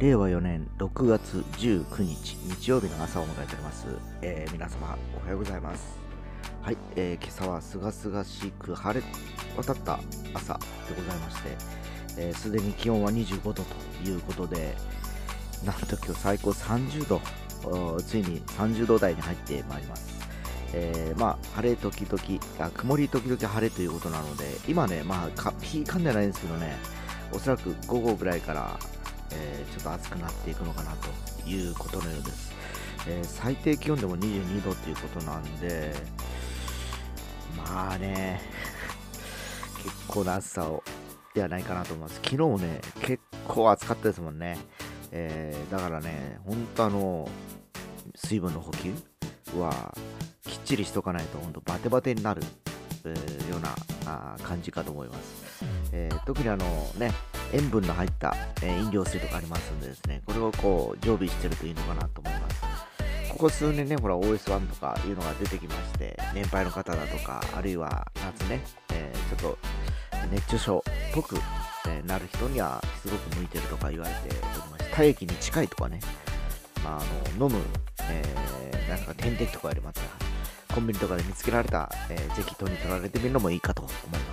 令和4年6月19日日曜日の朝を迎えております、えー皆様おはようございます。はい、えー今朝はすがすがしく晴れ渡った朝でございましてえー、に気温は25度ということでなんと今日最高30度ついに30度台に入ってまいります。えーまあ晴れ時々あ曇り時々晴れということなので今ねまあかピーカンじゃないんですけどねおそらく午後ぐらいから、えーちょっと暑くなっていくのかなということのようです、えー最低気温でも22度ということなんでまあね結構な暑さをではないかなと思います。昨日ね結構暑かったですもんね、えーだからね本当あの水分の補給はきっちりしとかないと本当バテバテになる、えーようなあ感じかと思います、えー特にあのね塩分の入った、え飲料水とかありますんでですねこれをこう常備してるといいのかなと思います。ここ数年ねほら OS1 とかいうのが出てきまして年配の方だとかあるいは夏ね、えーちょっと熱中症っぽく、えなる人にはすごく向いてるとか言われておりまして体液に近いとかね、まあ、あの飲む、えーなんか点滴とかよりまたコンビニとかで見つけられた、えーぜひ手に取られてみるのもいいかと思います。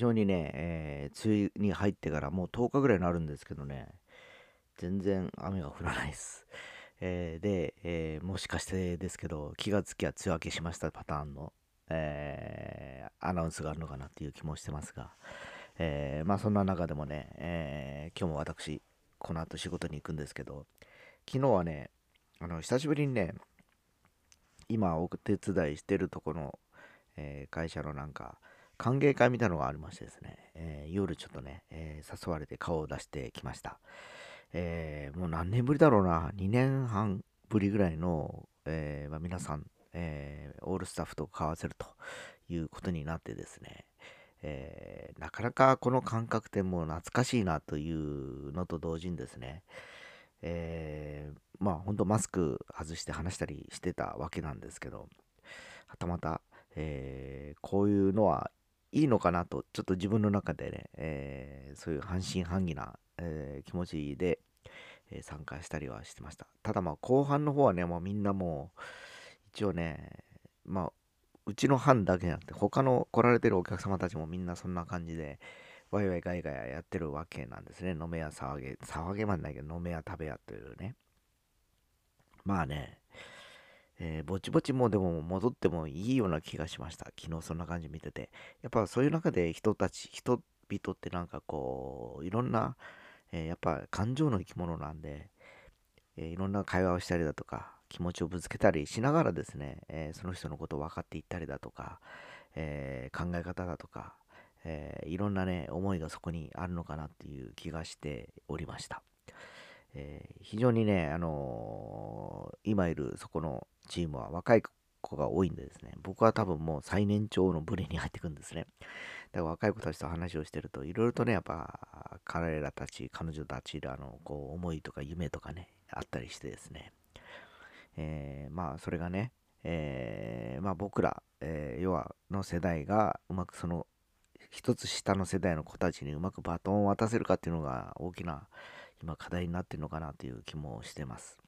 常にね、えー梅雨に入ってからもう10日ぐらいになるんですけどね、全然雨が降らないです。えーで、えーもしかしてですけど、気がつきは梅雨明けしましたパターンの、えーアナウンスがあるのかなっていう気もしてますが、えまあそんな中でもね、えー今日も私、この後仕事に行くんですけど、昨日はね、あの久しぶりにね、今お手伝いしてるとこの、え会社のなんか歓迎会みたいなのがありましてですね、えー夜ちょっとね、えー誘われて顔を出してきました、えーもう何年ぶりだろうな。2年半ぶりぐらいの、えーまあ、皆さん、えーオールスタッフと顔合わせるということになってですね、えーなかなかこの感覚ってもう懐かしいなというのと同時にですね、えーまあ本当マスク外して話したりしてたわけなんですけどはたまた、えーこういうのはいいのかなとちょっと自分の中でね、えーそういう半信半疑な、えー気持ちで、えー参加したりはしてました。ただまあ後半の方はねもうみんなもう一応ねまあうちの班だけじゃなくて他の来られてるお客様たちもみんなそんな感じでワイワイガイガイやってるわけなんですね。飲めや騒げ騒げまんないけど飲めや食べやというね。まあねえーぼちぼちもうでも戻ってもいいような気がしました。昨日そんな感じ見てて。やっぱそういう中で人たち、人々ってなんかこう、いろんな、えーやっぱ感情の生き物なんで、えーいろんな会話をしたりだとか、気持ちをぶつけたりしながらですね、えその人のことを分かっていったりだとか、え考え方だとか、えいろんなね、思いがそこにあるのかなっていう気がしておりました。えー非常にね、あのー今いるそこのチームは若い子が多いんでですね、僕は多分もう最年長の部類に入ってくんですね。だから若い子たちと話をしてると、いろいろとね、やっぱ彼らたち、彼女たちらのこう思いとか夢とかね、あったりしてですね、えーまあそれがね、えーまあ僕ら、えー要はの世代がうまくその一つ下の世代の子たちにうまくバトンを渡せるかっていうのが大きな今課題になってるのかなという気もしてます。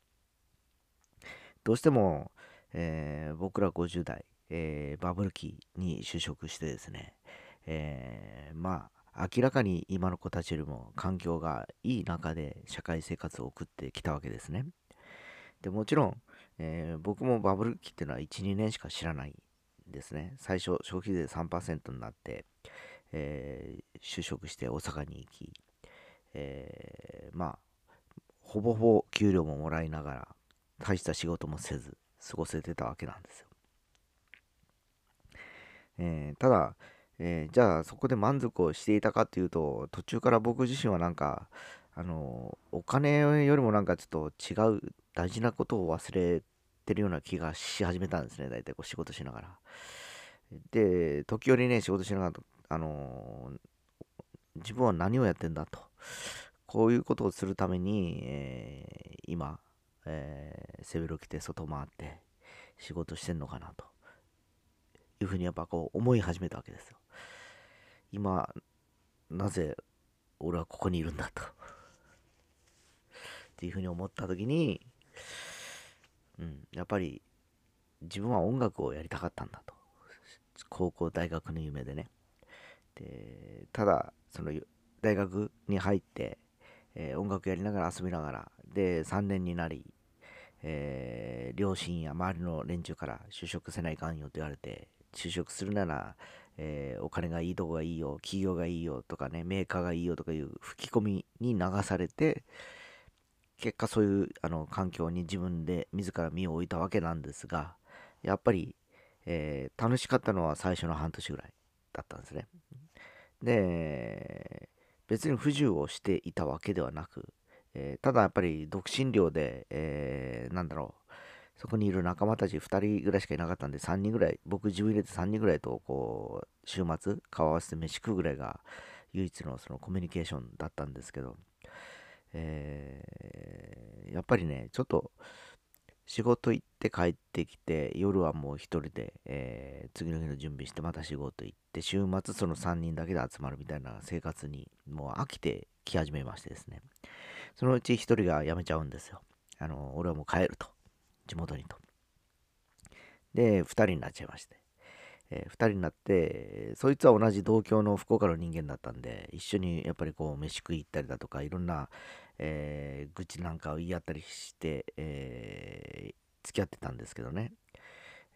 どうしても、えー僕ら50代、えーバブル期に就職してですね、えーまあ明らかに今の子たちよりも環境がいい中で社会生活を送ってきたわけですね。でもちろん、え僕もバブル期っていうのは1、2年しか知らないですね。最初消費税3%になって、えー就職して大阪に行き、えーまあほぼほぼ給料ももらいながら大した仕事もせず過ごせてたわけなんですよ。えーただ、えーじゃあそこで満足をしていたかっていうと途中から僕自身はなんかあのお金よりもなんかちょっと違う大事なことを忘れてるような気がし始めたんですね大体こう仕事しながら。で、時折ね、仕事しながら、あの、自分は何をやってんだと。こういうことをするために、えー、今、えー、背広着て外回って仕事してんのかなというふうにやっぱこう思い始めたわけですよ。今、なぜ俺はここにいるんだと。っていうふうに思った時に、うん、やっぱり自分は音楽をやりたかったんだと。高校、大学の夢でね。で、ただ、その大学に入って、えー、音楽やりながら遊びながら、で、3年になり、えー、両親や周りの連中から就職せないかんよと言われて、就職するなら、えー、お金がいいとこがいいよ、企業がいいよとかね、メーカーがいいよとかいう吹き込みに流されて、結果そういうあの環境に自分で自ら身を置いたわけなんですが、やっぱり、えー、楽しかったのは最初の半年ぐらいだったんですね。で、別に不自由をしていたわけではなく、えー、ただやっぱり独身寮で、えー、なんだろう、そこにいる仲間たち2人ぐらいしかいなかったんで、3人ぐらい、僕自分入れて3人ぐらいと、こう、週末、顔合わせて飯食うぐらいが唯一のそのコミュニケーションだったんですけど、えー、やっぱりね、ちょっと、仕事行って帰ってきて、夜はもう一人で、えー、次の日の準備して、また仕事行って、週末その3人だけで集まるみたいな生活に、もう飽きてき始めましてですね。そのうち一人が辞めちゃうんですよ。あの、俺はもう帰ると。地元にと。で、2人になっちゃいまして。えー、2人になって、そいつは同じ同郷の福岡の人間だったんで、一緒にやっぱりこう、飯食い行ったりだとか、いろんな、えー、愚痴なんかを言い合ったりして、えー、付き合ってたんですけどね。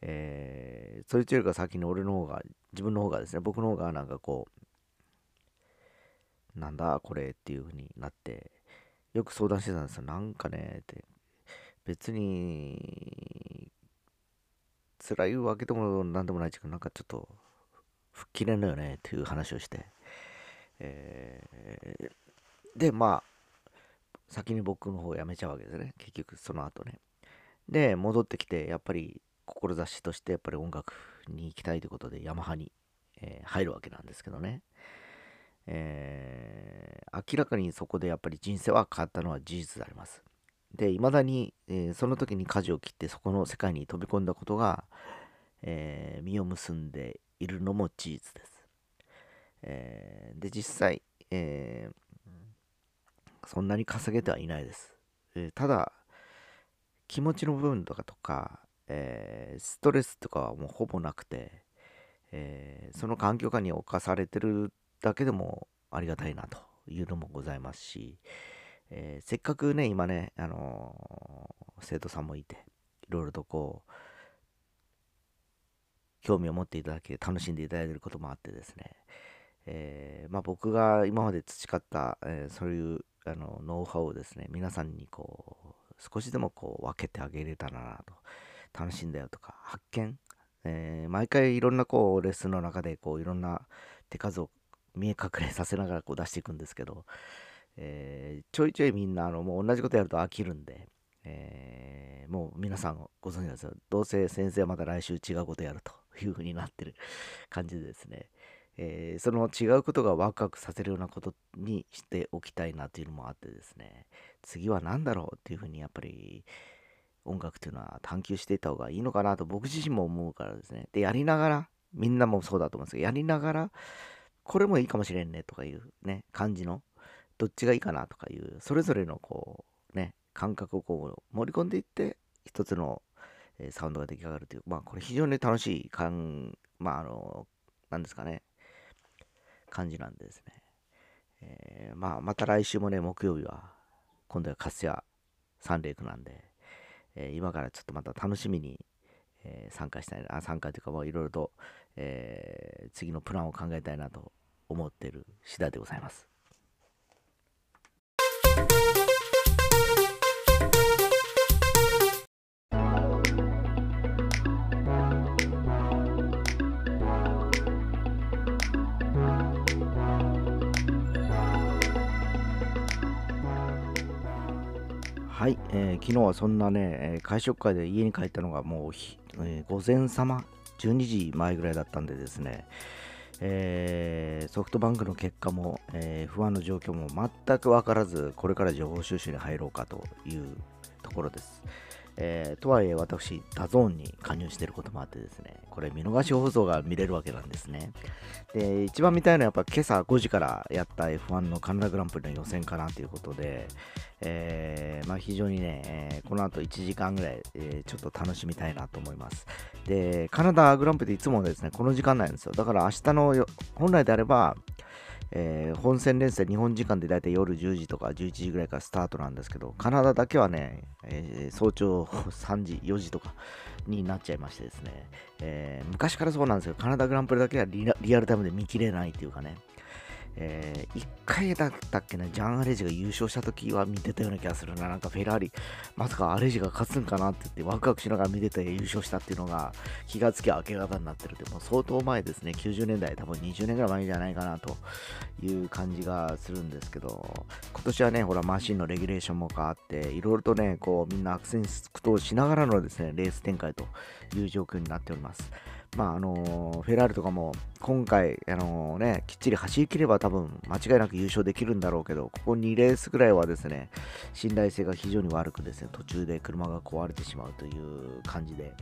えー、そいつよりか先に俺の方が、自分の方がですね、僕の方がなんかこう、なんだこれっていう風になって、よく相談してたんですよ。なんかね、って。別に、辛いわけでもなんでもないけど、なんかちょっと、吹っ切れんのよねっていう話をして。えー、で、まあ、先に僕の方を辞めちゃうわけですね。結局、その後ね。で、戻ってきて、やっぱり、志としてやっぱり音楽に行きたいということで、ヤマハに、えー、入るわけなんですけどね。えー、明らかにそこでやっぱり人生は変わったのは事実であります。で、いまだに、えー、その時に舵を切ってそこの世界に飛び込んだことが、えー、実を結んでいるのも事実です。えー、で、実際、えそんなに稼げてはいないです。えただ、気持ちの部分とかとか、えストレスとかはもうほぼなくて、えその環境下に侵されてるだけでもありがたいなというのもございますし、えー、せっかくね、今ね、あのー、生徒さんもいて、いろいろとこう、興味を持っていただけ、楽しんでいただいていることもあってですね、えー、まあ、僕が今まで培った、えそういうあのノウハウをですね、皆さんにこう、少しでもこう分けてあげれたらなと、楽しんだよとか、発見、え毎回いろんなこう、レッスンの中でこう、いろんな手数を見え隠れさせながらこう出していくんですけど、えー、ちょいちょいみんなあのもう同じことやると飽きるんで、えー、もう皆さんご存知なんですよ。どうせ先生はまた来週違うことやるという風になってる感じでですね、えー、その違うことがワクワクさせるようなことにしておきたいなというのもあってですね、次は何だろうっていう風にやっぱり音楽というのは探求していった方がいいのかなと僕自身も思うからですね。で、やりながら、みんなもそうだと思うんですけど、やりながら、これもいいかもしれんねとかいうね、感じの、どっちがいいかなとかいう、それぞれのこう、ね、感覚をこう盛り込んでいって、一つの、え、サウンドが出来上がるという、まあこれ非常に楽しい感、まああの、なんですかね、感じなんですね。えー、まあまた来週もね、木曜日は、今度はカスヤサンレイクなんで、えー、今からちょっとまた楽しみに、え、参加したいな、参加というかもういろいろと、え、次のプランを考えたいなと思ってる次第でございます。はい、えー、昨日はそんなね、会食会で家に帰ったのがもう、えー、午前様12時前ぐらいだったんでですね、えー、ソフトバンクの結果も、えー、不安の状況も全く分からず、これから情報収集に入ろうかというところです。えー、とはいえ私、 DAZN に加入していることもあってですね、これ見逃し放送が見れるわけなんですね。で、一番見たいのはやっぱ今朝5時からやった F1 のカナダグランプリの予選かなということで、えー、まあ、非常にね、えー、この後1時間ぐらい、えちょっと楽しみたいなと思います。で、カナダグランプリいつもですね、この時間なんですよ。だから明日の本来であれば、えー、本戦連戦、日本時間でだいたい夜10時とか11時ぐらいからスタートなんですけど、カナダだけはね、えー、早朝3時、4時とかになっちゃいましてですね、えー、昔からそうなんですけど、カナダグランプリだけはリアルタイムで見切れないっていうかね、えー、1回だったっけな、ジャン・アレジが優勝した時は見てたような気がするな。なんかフェラーリ、まさかアレジが勝つんかなって言ってワクワクしながら見てて優勝したっていうのが気がつき明け方になってるって、もう相当前ですね。90年代、多分20年ぐらい前じゃないかなという感じがするんですけど、今年はね、ほらマシンのレギュレーションも変わって、いろいろとね、こうみんな悪戦苦闘しながらのですね、レース展開という状況になっております。まああのフェラーリとかも今回、あのね、きっちり走りきれば多分間違いなく優勝できるんだろうけど、ここ2レースぐらいはですね、信頼性が非常に悪くですね、途中で車が壊れてしまうという感じで、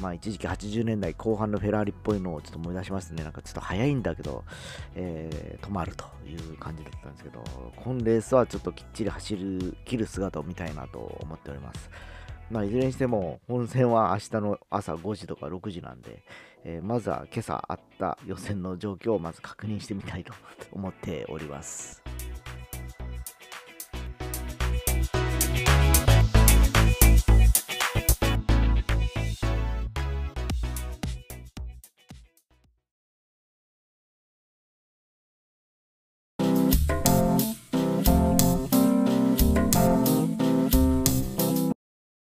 まあ一時期80年代後半のフェラーリっぽいのをちょっと思い出しますね。なんかちょっと速いんだけど、えー、止まるという感じだったんですけど、今レースはちょっときっちり走る、切る姿を見たいなと思っております。まあ、いずれにしても、本戦は明日の朝5時とか6時なんで、えー、まずは今朝あった予選の状況をまず確認してみたいと思っております。